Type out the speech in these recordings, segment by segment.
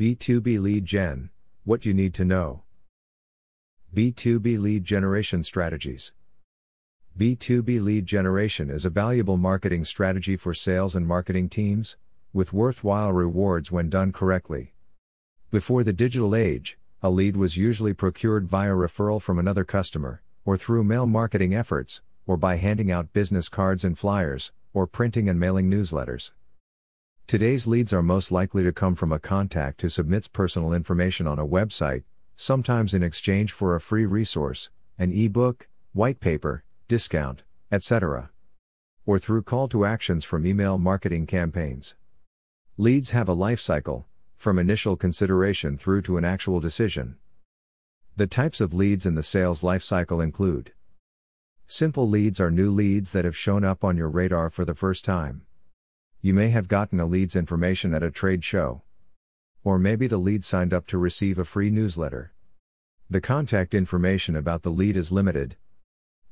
B2B Lead Gen What you need to know. B2B Lead Generation Strategies. B2B lead generation is a valuable marketing strategy for sales and marketing teams, with worthwhile rewards when done correctly. Before the digital age, a lead was usually procured via referral from another customer, or through mail marketing efforts, or by handing out business cards and flyers, or printing and mailing newsletters. Today's leads are most likely to come from a contact who submits personal information on a website, sometimes in exchange for a free resource, an e-book, white paper, discount, etc. Or through call to actions from email marketing campaigns. Leads have a life cycle, from initial consideration through to an actual decision. The types of leads in the sales life cycle include Simple leads are new leads that have shown up on your radar for the first time. You may have gotten a lead's information at a trade show. Or maybe the lead signed up to receive a free newsletter. The contact information about the lead is limited.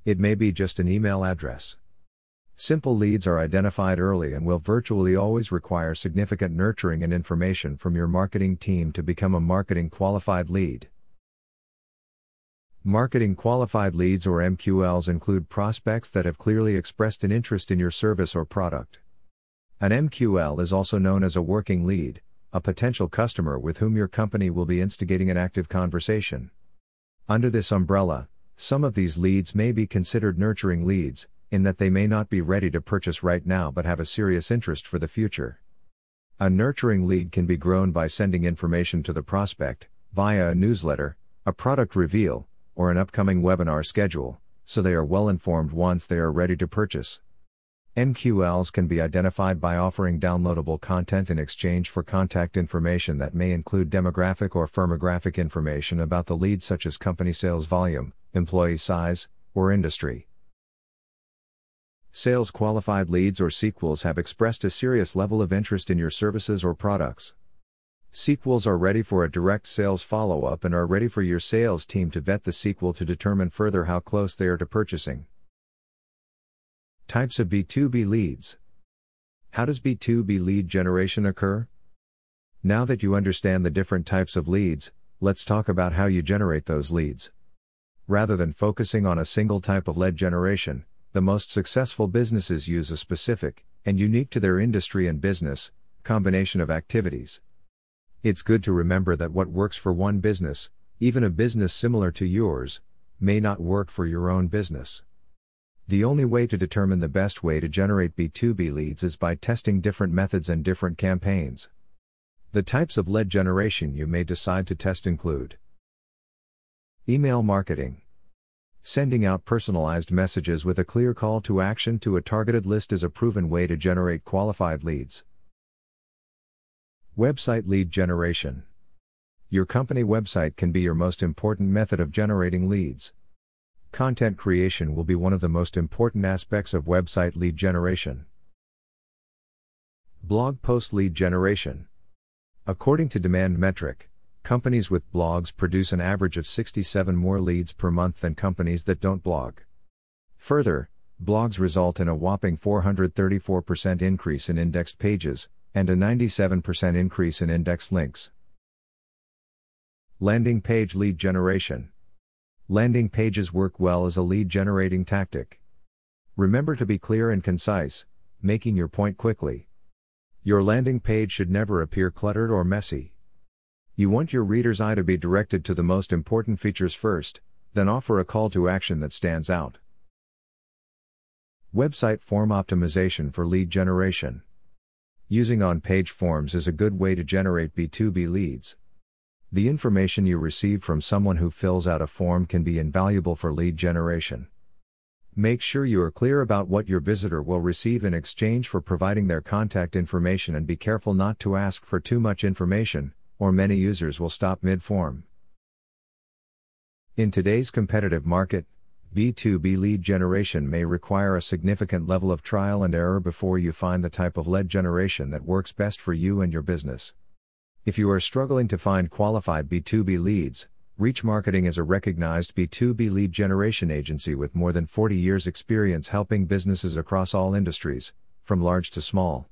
It may be just an email address. Simple leads are identified early and will virtually always require significant nurturing and information from your marketing team to become a marketing qualified lead. Marketing qualified leads or MQLs include prospects that have clearly expressed an interest in your service or product. An MQL is also known as a working lead, a potential customer with whom your company will be instigating an active conversation. Under this umbrella, some of these leads may be considered nurturing leads, in that they may not be ready to purchase right now but have a serious interest for the future. A nurturing lead can be grown by sending information to the prospect, via a newsletter, a product reveal, or an upcoming webinar schedule, so they are well informed once they are ready to purchase. MQLs can be identified by offering downloadable content in exchange for contact information that may include demographic or firmographic information about the lead, such as company sales volume, employee size, or industry. Sales qualified leads or SQLs have expressed a serious level of interest in your services or products. SQLs are ready for a direct sales follow up and are ready for your sales team to vet the SQL to determine further how close they are to purchasing. Types of B2B leads. How does B2B lead generation occur? Now that you understand the different types of leads, let's talk about how you generate those leads. Rather than focusing on a single type of lead generation, the most successful businesses use a specific, and unique to their industry and business, combination of activities. It's good to remember that what works for one business, even a business similar to yours, may not work for your own business. The only way to determine the best way to generate B2B leads is by testing different methods and different campaigns. The types of lead generation you may decide to test include Email marketing. Sending out personalized messages with a clear call to action to a targeted list is a proven way to generate qualified leads. Website lead generation. Your company website can be your most important method of generating leads. Content creation will be one of the most important aspects of website lead generation. Blog post lead generation. According to Demand Metric, companies with blogs produce an average of 67 more leads per month than companies that don't blog. Further, blogs result in a whopping 434% increase in indexed pages and a 97% increase in index links. Landing page lead generation. Landing pages work well as a lead generating tactic. Remember to be clear and concise, making your point quickly. Your landing page should never appear cluttered or messy. You want your reader's eye to be directed to the most important features first, then offer a call to action that stands out. Website form optimization for lead generation. Using on page forms is a good way to generate B2B leads. The information you receive from someone who fills out a form can be invaluable for lead generation. Make sure you are clear about what your visitor will receive in exchange for providing their contact information and be careful not to ask for too much information, or many users will stop mid form. In today's competitive market, B2B lead generation may require a significant level of trial and error before you find the type of lead generation that works best for you and your business. If you are struggling to find qualified B2B leads, Reach Marketing is a recognized B2B lead generation agency with more than 40 years' experience helping businesses across all industries, from large to small.